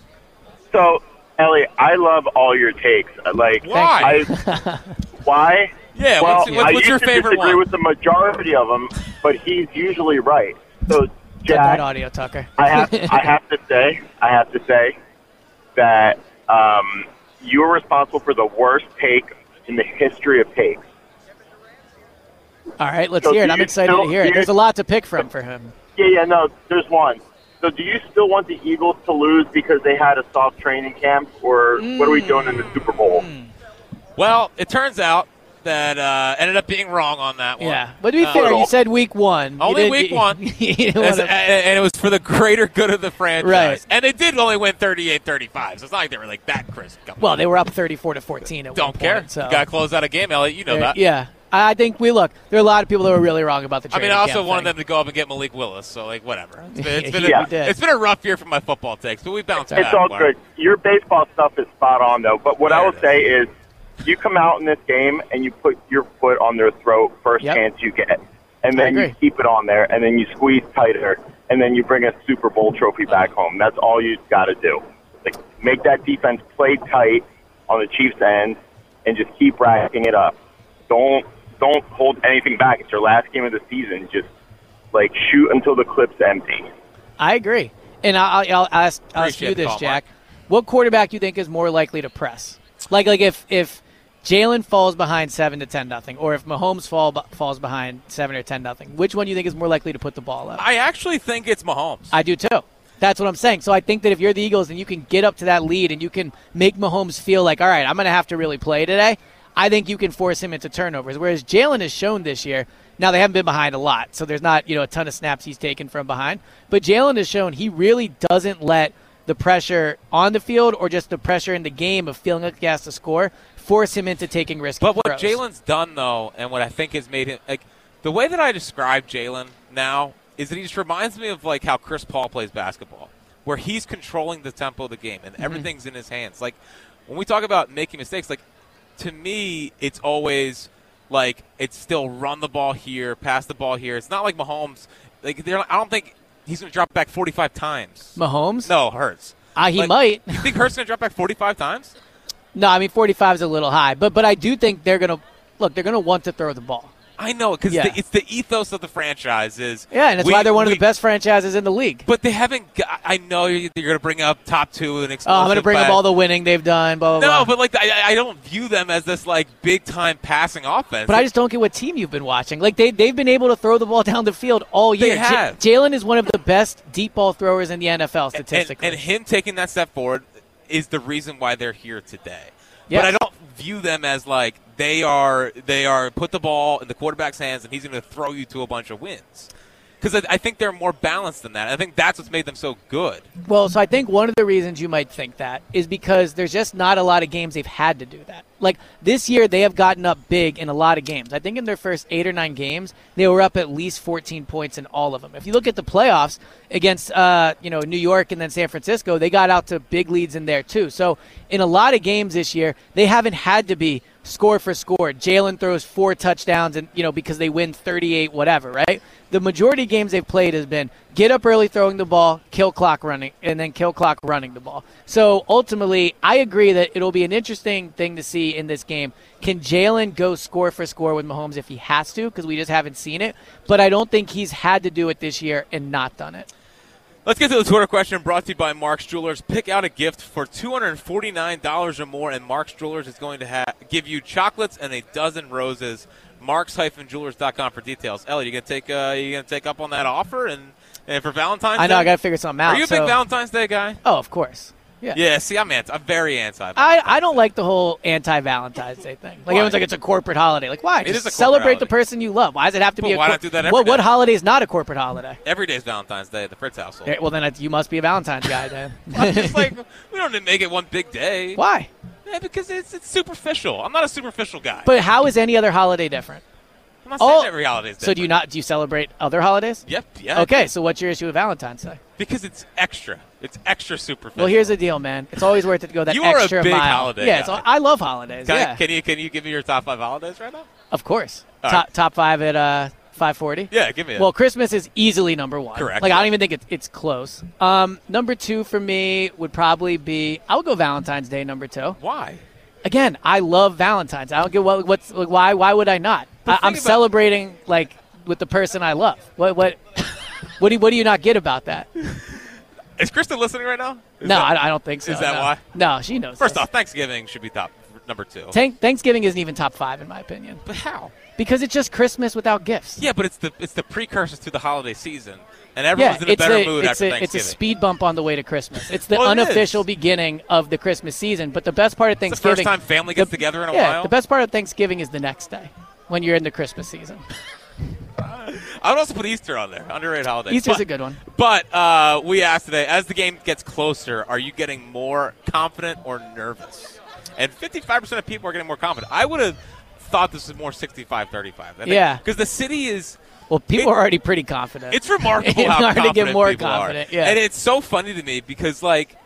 So, Ellie, I love all your takes. Like, Why? I, why? Yeah, well, what's, what's, I what's your used to favorite disagree one? with the majority of them, but he's usually right. So, Get that Jack, audio, Tucker. I have, I have to say, I have to say that um, you are responsible for the worst take in the history of takes. All right, let's So hear it. I'm excited still- to hear it. There's a lot to pick from for him. Yeah, yeah, no, there's one. So, do you still want the Eagles to lose because they had a soft training camp, or what are we doing in the Super Bowl? Mm. Well, it turns out that uh, ended up being wrong on that one. Yeah, but to be Uh, fair, you said week one. Only didn't- week you- one. you As- wanna- and and it was for the greater good of the franchise. Right. And they did only win 38-35, so it's not like they were like that crisp. Well, on. they were up 34 to 14 at don't one care. point. So You got to close out a game, Eliot. You know Uh, that. yeah, I I think we look. There are a lot of people that were really wrong about the. I mean, I also wanted thing. them to go up and get Malik Willis, so like whatever. It's been, it's been, Yeah, a, it's been a rough year for my football takes, but we bounced back. It's all Mark. good. Your baseball stuff is spot on, though. But what I will it say is, you come out in this game and you put your foot on their throat first Yep. chance you get, and then you keep it on there, and then you squeeze tighter, and then you bring a Super Bowl trophy back home. That's all you got to do. Like make that defense play tight on the Chiefs' end, and just keep racking it up. Don't don't hold anything back. It's your last game of the season. Just like shoot until the clip's empty. I agree, and I'll, I'll ask, I'll ask Appreciate you this, call, Jack. What quarterback do you think is more likely to press? Like, like if if Jalen falls behind seven to ten nothing, or if Mahomes fall falls behind seven or ten nothing, which one do you think is more likely to put the ball up? I actually think it's Mahomes. I do too. That's what I'm saying. So I think that if you're the Eagles and you can get up to that lead and you can make Mahomes feel like, all right, I'm going to have to really play today, I think you can force him into turnovers. Whereas Jalen has shown this year, now they haven't been behind a lot, so there's not you know a ton of snaps he's taken from behind. But Jalen has shown he really doesn't let the pressure on the field or just the pressure in the game of feeling like he has to score force him into taking risky But what. Jalen's done, though, and what I think has made him like the way that I describe Jalen now is that he just reminds me of like how Chris Paul plays basketball, where he's controlling the tempo of the game and everything's in his hands. Like when we talk about making mistakes, like to me, it's always like it's still run the ball here, pass the ball here. It's not like Mahomes. Like they're, I don't think he's going to drop back 45 times. Mahomes, No, Hurts. uh, he Like, might. You think Hurts going to drop back 45 times? No, I mean 45 is a little high, but but I do think they're going to look. They're going to want to throw the ball. I know because Yeah. it's the ethos of the franchise is Yeah, and it's we- why they're one of the best franchises in the league. But they haven't. Got, I know you're, you're going to bring up top two and Oh, explosive. I'm going to bring up all the winning they've done. Blah blah. No, blah. but like I, I don't view them as this like big time passing offense. But I just don't get what team you've been watching. Like they they've been able to throw the ball down the field all They year. Jalen is one of the best deep ball throwers in the NFL and, statistically. and him taking that step forward is the reason why they're here today. Yes. But I don't view them as like they are. They are put the ball in the quarterback's hands and he's going to throw you to a bunch of wins. Because I, I think they're more balanced than that. I think that's what's made them so good. Well, so I think one of the reasons you might think that is because there's just not a lot of games they've had to do that. Like this year, they have gotten up big in a lot of games. I think in their first eight or nine games, they were up at least 14 points in all of them. If you look at the playoffs against, uh, you know, New York and then San Francisco, they got out to big leads in there too. So in a lot of games this year, they haven't had to be score for score. Jalen throws four touchdowns, and you know because they win 38, whatever, right? The majority of games they've played has been get up early throwing the ball, kill clock running, and then kill clock running the ball. So ultimately, I agree that it'll be an interesting thing to see in this game. Can Jalen go score for score with Mahomes if he has to? Because we just haven't seen it. But I don't think he's had to do it this year and not done it. Let's get to the Twitter question brought to you by Mark's Jewelers. Pick out a gift for $249 or more, and Mark's Jewelers is going to ha- give you chocolates and a dozen roses. marks-jewelers.com for details. Ellie, you gonna take uh, you gonna take up on that offer and, and for Valentine's I know Day? I got to figure something out. Are you a so- big Valentine's Day guy? Oh, of course. Yeah. Yeah. See, I'm anti. I'm very anti. I, I don't like the whole anti Valentine's Day thing. Like Why? everyone's like it's a corporate holiday. Like why? It Just is a celebrate the person you love. Why does it have to But be? a why cor- not do that every what what holiday is not a corporate holiday? Every day is Valentine's Day at the Fritz household. Yeah, well, then it's- you must be a Valentine's guy then. I'm just like we don't make it one big day. why? Yeah, because it's it's superficial. I'm not a superficial guy. But how is any other holiday different? I'm not Oh, every holiday is So do you not do you celebrate other holidays? Yep. Yeah. Okay, so what's your issue with Valentine's Day? Because it's extra. It's extra superficial. Well, here's the deal, man. It's always worth it to go that You are a extra big mile. holiday yeah, it's all, I love holidays. Can, I- yeah, can you can you give me your top five holidays right now? of course. All top right. top five at uh, 540. Yeah, give me. Well, Christmas is easily number one. Correct, Like I don't even think it's it's close. Um, number two for me would probably be I would go Valentine's Day. Number two. why? Again, I love Valentine's. I don't get what what's like, why why would I not? I, about- celebrating like with the person I love. What what what do you, what do you not get about that? Is Kristen listening right now? Is no, that- I, I don't think so. is that no. why? No, she knows. First this. off, Thanksgiving should be top number two. Thank- Thanksgiving isn't even top five in my opinion but how? Because it's just Christmas without gifts. Yeah, but it's the it's the precursors to the holiday season, and Yeah, everyone's in a better a, mood it's, after a, it's a speed bump on the way to Christmas. It's the Well, unofficial is. beginning of the Christmas season. But the best part of It's the first time family gets the- together in a yeah, while. the best part of Thanksgiving is the next day when you're in the Christmas season. I would also put Easter on there. Underrated holiday. Easter's but, a good one. But uh, we asked today, as the game gets closer, are you getting more confident or nervous? And 55% of people are getting more confident. I would have thought this was more 65-35. Yeah. Because the city is Well, people It- are already pretty confident. It's remarkable It's how hard to get confident more people confident, are. yeah. And it's so funny to me because like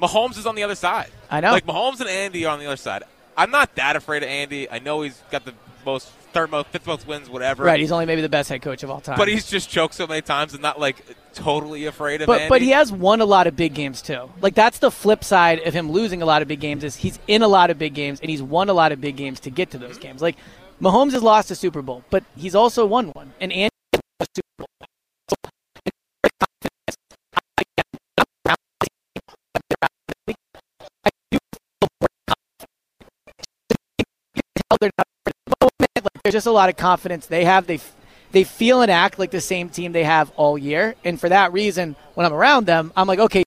Mahomes is on the other side. I know. Like Mahomes and Andy are on the other side. I'm not that afraid of Andy. I know he's got the most third most fifth most wins, whatever. right. He's only maybe the best head coach of all time. but he's just choked so many times and not like totally afraid of but Andy. but he has won a lot of big games too. Like that's the flip side of him losing a lot of big games is he's in a lot of big games and he's won a lot of big games to get to those mm-hmm. games. Like Mahomes has lost a Super Bowl, but he's also won one. And Andy has won a Super Bowl. Just a lot of confidence they have. They they feel and act like the same team they have all year, and for that reason, when I'm around them, I'm like, okay.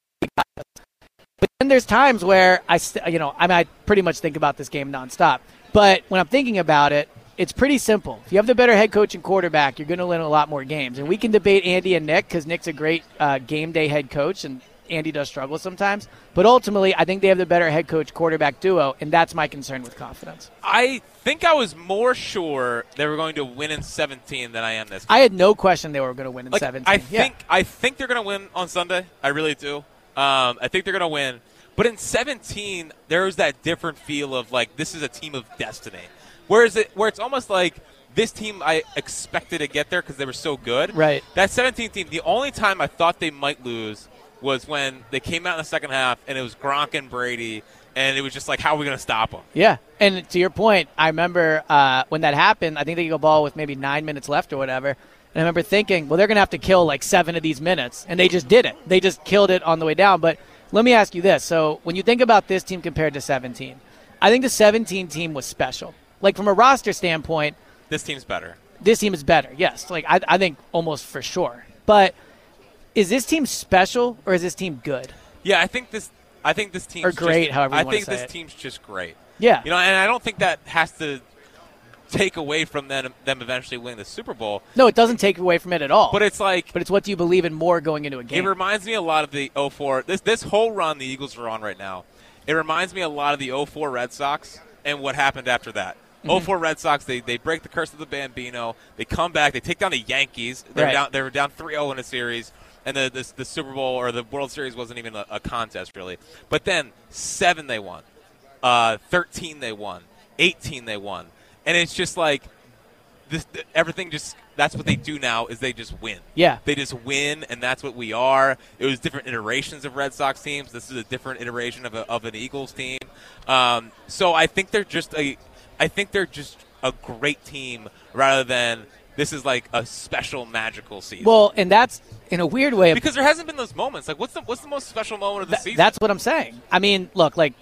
But then there's times where I, st- you know, I mean, I pretty much think about this game nonstop. But when I'm thinking about it, it's pretty simple. If you have the better head coach and quarterback, you're going to win a lot more games. And we can debate Andy and Nick because Nick's a great uh, game day head coach, and Andy does struggle sometimes. But ultimately, I think they have the better head coach quarterback duo, and that's my concern with confidence. I think I was more sure they were going to win in 17 than I am this. I had no question they were going to win in Like, 17. I Yeah. think I think they're going to win on Sunday. I really do. Um, I think they're going to win. But in 17, there was that different feel of like this is a team of destiny. Whereas it where it's almost like this team I expected to get there because they were so good. Right. That 17 team. The only time I thought they might lose was when they came out in the second half and it was Gronk and Brady, and it was just like, how are we going to stop them? Yeah, and to your point, I remember uh, when that happened. I think they go ball with maybe nine minutes left or whatever. And I remember thinking, well, they're going to have to kill like seven of these minutes, and they just did it. They just killed it on the way down. But let me ask you this: so when you think about this team compared to 17, I think the 17 team was special. Like from a roster standpoint, This team's better. this team is better. Yes, like I, I think almost for sure. But is this team special or is this team good? Yeah, I think this. I think this team Or great, however you I think this it. team's just great. Yeah, You know, and I don't think that has to take away from them them eventually winning the Super Bowl. no, it doesn't take away from it at all. But it's like but it's what do you believe in more going into a game. it reminds me a lot of the 04 this this whole run the Eagles are on right now. It reminds me a lot of the 04 Red Sox and what happened after that. Mm-hmm. 04 Red Sox they, they break the curse of the Bambino. They come back, they take down the Yankees. They're Right. down they were down 3-0 in a series and the, the the Super Bowl or the World Series wasn't even a, a contest really. But then 7 they won. Uh, 13 they won. 18 they won. And it's just like this everything just that's what they do now is they just win. yeah, They just win, and that's what we are. It was different iterations of Red Sox teams. This is a different iteration of, a, of an Eagles team. Um, so I think they're just a, I think they're just a great team rather than this is like a special magical season. Well, and that's in a weird way. because there hasn't been those moments. Like, what's the what's the most special moment of the th- season? that's what I'm saying. I mean, look, like,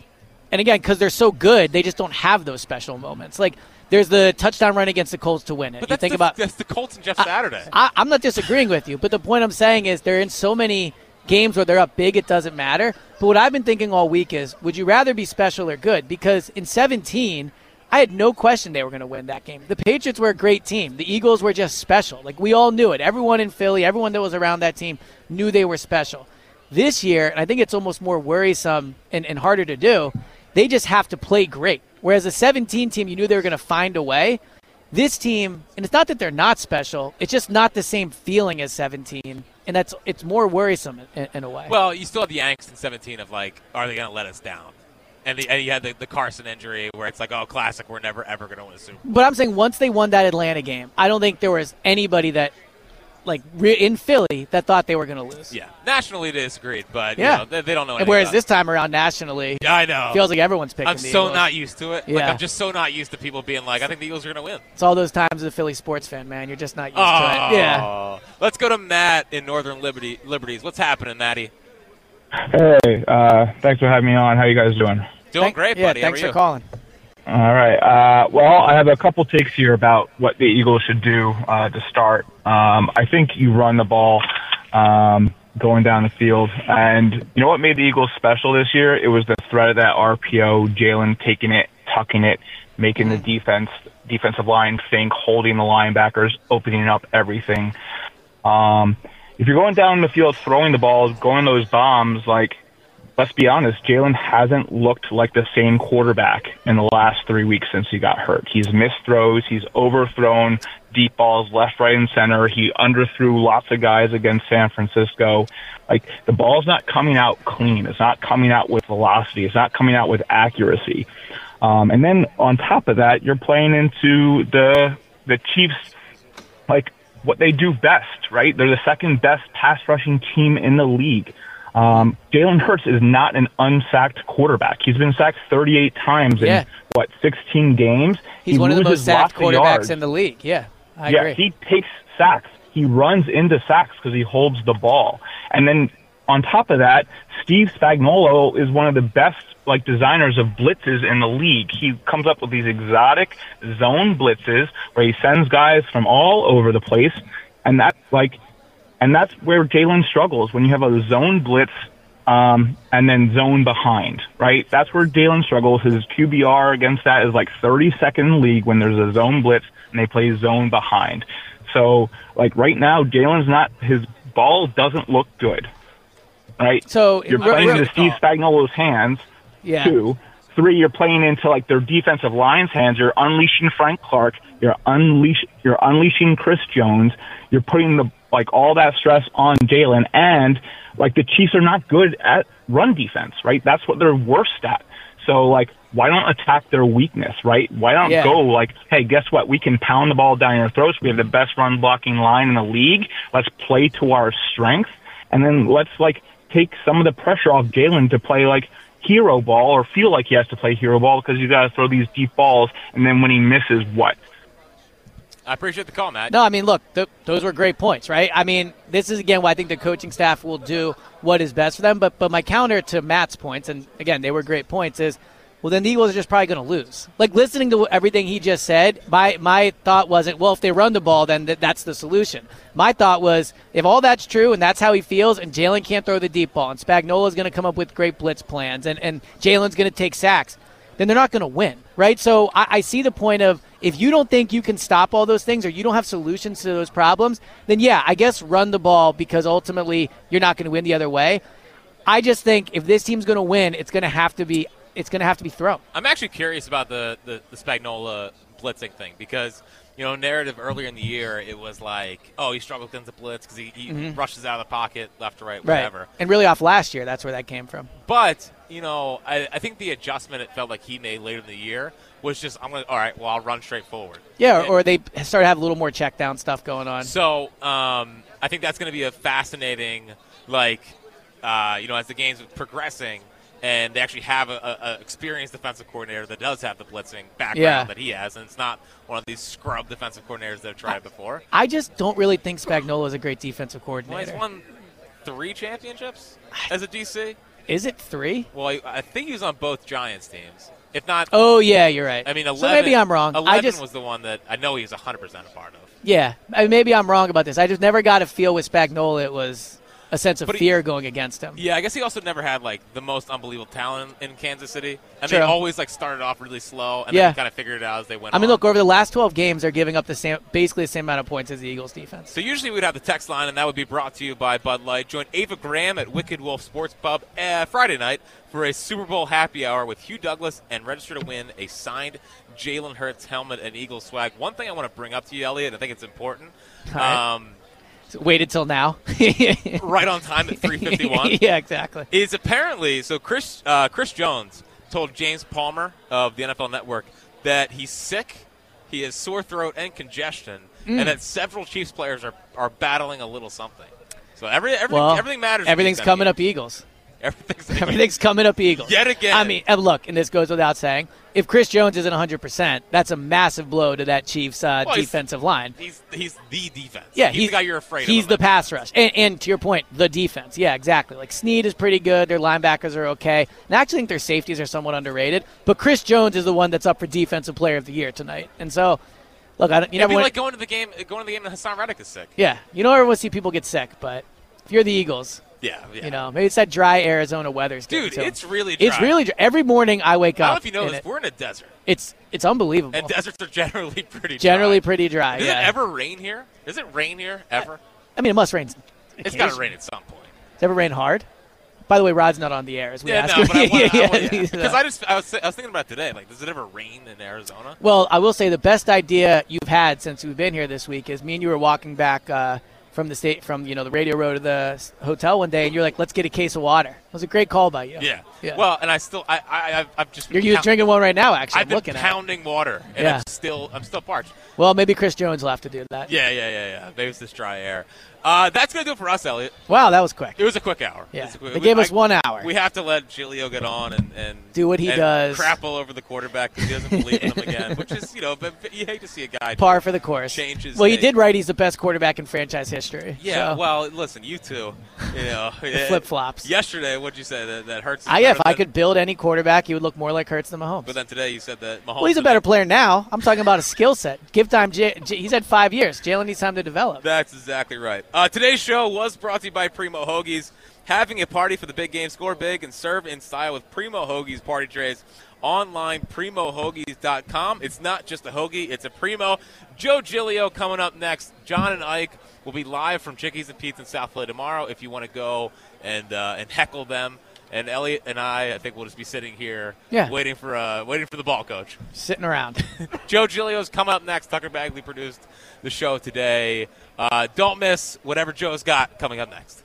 and again, because they're so good, they just don't have those special moments. Like There's the touchdown run against the Colts to win it. But you think the, about that's the Colts and Jeff Saturday. I, I'm not disagreeing with you, but the point I'm saying is they're in so many games where they're up big, it doesn't matter. But what I've been thinking all week is, would you rather be special or good? Because in 17, I had no question they were going to win that game. The Patriots were a great team. The Eagles were just special. Like we all knew it. Everyone in Philly, everyone that was around that team knew they were special. This year, and I think it's almost more worrisome and, and harder to do, they just have to play great. Whereas a 17 team, you knew they were going to find a way. This team, and it's not that they're not special, it's just not the same feeling as 17, and that's it's more worrisome in, in a way. Well, you still have the angst in 17 of like, are they going to let us down? And, the, and you had the, the Carson injury where it's like, oh, classic, we're never ever going to win a Super Bowl. But I'm saying once they won that Atlanta game, I don't think there was anybody that, like re- in Philly, that thought they were going to lose. Yeah, nationally they disagreed, but Yeah. you know, they, they don't know. Anything whereas this time around nationally, yeah, I know. feels like everyone's picking I'm so Eagles. not used to it. Like Yeah. I'm just so not used to people being like, I think the Eagles are going to win. It's all those times as a Philly sports fan, man. You're just not used Oh, to it. Oh. Yeah. Let's go to Matt in Northern Liberty Liberties. What's happening, Matty? Hey, uh, thanks for having me on. How you guys doing? Doing Thank- great, yeah, buddy. How thanks are for calling. All right. Uh, well, I have a couple takes here about what the Eagles should do uh, to start. Um, I think you run the ball um, going down the field, and you know what made the Eagles special this year? It was the threat of that RPO, Jalen taking it, tucking it, making the defense defensive line think, holding the linebackers, opening up everything. Um, if you're going down the field throwing the balls, going those bombs, like let's be honest, Jalen hasn't looked like the same quarterback in the last three weeks since he got hurt. He's missed throws. He's overthrown deep balls left, right, and center. He underthrew lots of guys against San Francisco. Like the ball's not coming out clean. It's not coming out with velocity. It's not coming out with accuracy. Um, and then on top of that, you're playing into the the Chiefs like what they do best, right? They're the second best pass rushing team in the league. Um, Jalen Hurts is not an unsacked quarterback. He's been sacked 38 times Yeah. in what 16 games. He's He one of the most sacked quarterbacks yards. in the league. Yeah, I yeah, agree. he takes sacks. He runs into sacks because he holds the ball. And then on top of that, Steve Spagnuolo is one of the best like designers of blitzes in the league. He comes up with these exotic zone blitzes where he sends guys from all over the place, and that's like, and that's where Jalen struggles when you have a zone blitz um, and then zone behind, right? That's where Jalen struggles. His QBR against that is like 32nd in the league when there's a zone blitz and they play zone behind. So, like right now, Jalen's not his ball doesn't look good, right? So You're re- playing into Steve Spagnuolo's hands. Yeah. Two, three, you're playing into like their defensive line's hands. You're unleashing Frank Clark. You're unleash. You're unleashing Chris Jones. You're putting the like all that stress on Jalen, and like the Chiefs are not good at run defense, right? That's what they're worst at. So like, why don't attack their weakness, right? Why don't Yeah. go like, hey, guess what? We can pound the ball down your throats. We have the best run blocking line in the league. Let's play to our strength, and then let's like take some of the pressure off Jalen to play like hero ball or feel like he has to play hero ball because you got to throw these deep balls, and then when he misses, what? I appreciate the call, Matt. No, I mean, look, th- those were great points, right? I mean, this is again why I think the coaching staff will do what is best for them. But but my counter to Matt's points, and again, they were great points, is well, then the Eagles are just probably going to lose. Like listening to everything he just said, my my thought wasn't, well, if they run the ball, then th- that's the solution. My thought was, if all that's true and that's how he feels, and Jalen can't throw the deep ball, and Spagnuolo's going to come up with great blitz plans, and and Jalen's going to take sacks, then they're not going to win, right? So I, I see the point of if you don't think you can stop all those things or you don't have solutions to those problems, then yeah, I guess run the ball because ultimately you're not going to win the other way. I just think if this team's going to win, it's going to have to be it's going to have to be thrown. I'm actually curious about the, the, the Spagnuolo blitzing thing because, you know, narrative earlier in the year, it was like, oh, he struggles against the blitz because he, he rushes out of the pocket left to right, whatever. Right. And really off last year, that's where that came from. But, you know, I, I think the adjustment it felt like he made later in the year was just, I'm going to, all right, well, I'll run straight forward. Yeah, And- or, or they started to have a little more check down stuff going on. So um, I think that's going to be a fascinating, like, uh, you know, as the game's progressing, and they actually have a, a, a experienced defensive coordinator that does have the blitzing background Yeah. that he has, and it's not one of these scrub defensive coordinators that have tried it before. I just don't really think Spagnuolo is a great defensive coordinator. Well, he's won three championships as a DC. Is it three? Well, I, I think he was on both Giants teams. If not, Oh yeah, you're right. I mean, 11, so maybe I'm wrong. 11 I just was the one that I know he was 100 percent a part of. yeah, I mean, maybe I'm wrong about this. I just never got a feel with Spagnuolo. It was a sense of But he- fear going against him. Yeah, I guess he also never had like the most unbelievable talent in Kansas City, and True. they always like started off really slow and Yeah. then kind of figured it out as they went. I mean, on. look over the last 12 games, they're giving up the same, basically the same amount of points as the Eagles defense. So usually we'd have the text line, and that would be brought to you by Bud Light. Join Ava Graham at Wicked Wolf Sports Pub uh, Friday night for a Super Bowl happy hour with Hugh Douglas, and register to win a signed Jalen Hurts helmet and Eagles swag. One thing I want to bring up to you, Eliot, I think it's important. Right. Um, waited till now. right on time at 3:51. yeah, exactly. is apparently so Chris uh, Chris Jones told James Palmer of the NFL Network that he's sick, he has sore throat and congestion, Mm. and that several Chiefs players are, are battling a little something. So every, everything Well, everything matters. Everything's coming up Eagles. Everything's, Everything's coming up Eagles. Yet again. I mean, look, and this goes without saying, if Chris Jones isn't 100%, that's a massive blow to that Chiefs uh, Well, he's- defensive line. He's he's the defense. Yeah, he's, the guy you're afraid of. He's the pass rush, and, and to your point, the defense. Yeah, exactly. Like Sneed is pretty good. Their linebackers are okay, and I actually think their safeties are somewhat underrated. But Chris Jones is the one that's up for Defensive Player of the Year tonight, and so look, I don't, you It'd never be like going to the game. Going to the game, and Haason Reddick is sick. yeah, you know, everyone ever see people get sick, but if you're the Eagles, Yeah, yeah. you know maybe it's that dry Arizona weather. dude, it's really dry. It's really dry. every morning I wake up. I don't know if you know this. it- We're in a desert, it's it's unbelievable. and deserts are generally pretty. Generally pretty dry. Does yeah. it ever rain here? Does it rain here ever? I mean, it must rain. It's got to rain at some point. Does it ever rain hard? By the way, Rod's not on the air as we Yeah, ask no, him. but I want Yeah, to. he's, Because uh, I just I was, I was thinking about today. Like, does it ever rain in Arizona? Well, I will say the best idea you've had since we've been here this week is me and you were walking back uh, from the state from you know the radio row to the hotel one day, and you're like, "Let's get a case of water." It was a great call by you. Yeah. Yeah. Well, and I still I I I've, I've just you're, pound- drinking one right now. Actually, I've I'm been looking at. pounding water, and Yeah. I'm still I'm still parched. Well, maybe Chris Jones will have to do that. Yeah, yeah, yeah, yeah. Maybe it's this dry air. Uh, that's gonna do it for us, Eliot. Wow, that was quick. It was a quick hour. Yeah. Quick- They we- gave us I- one hour. We have to let Giglio get on and, and Do what he and does. Crap all over the quarterback because he doesn't believe in him again. Which is, you know, but, you hate to see a guy Par for the course. change his well, he name. did right. He's the best quarterback in franchise history. Yeah. So, Well, listen, you two. You know, flip flops. Yesterday, what'd you say that, that hurts? I, yeah, if I could build any quarterback, he would look more like Hurts than Mahomes. But then today you said that Mahomes. well, he's a better player now. I'm talking about a skill set. Give time. J- J- he's had five years. Jalen needs time to develop. That's exactly right. Uh, today's show was brought to you by Primo Hoagies. Having a party for the big game, score big, and serve in style with Primo Hoagies party trays. Online, primohoagies.com. It's not just a hoagie, it's a Primo. Joe Giglio coming up next. John and Ike will be live from Chickies and Pete's in South Philly tomorrow if you want to go and, uh, and heckle them. And Eliot and I, I think we'll just be sitting here Yeah. waiting for uh, waiting for the ball coach. Sitting around. Joe Giglio's coming up next. Tucker Bagley produced the show today. Uh, don't miss whatever Joe's got coming up next.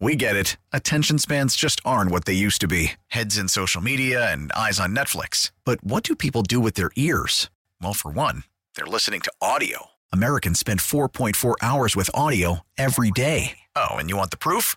We get it. Attention spans just aren't what they used to be heads in social media and eyes on Netflix. But what do people do with their ears? Well, for one, they're listening to audio. Americans spend 4.4 hours with audio every day. Oh, and you want the proof?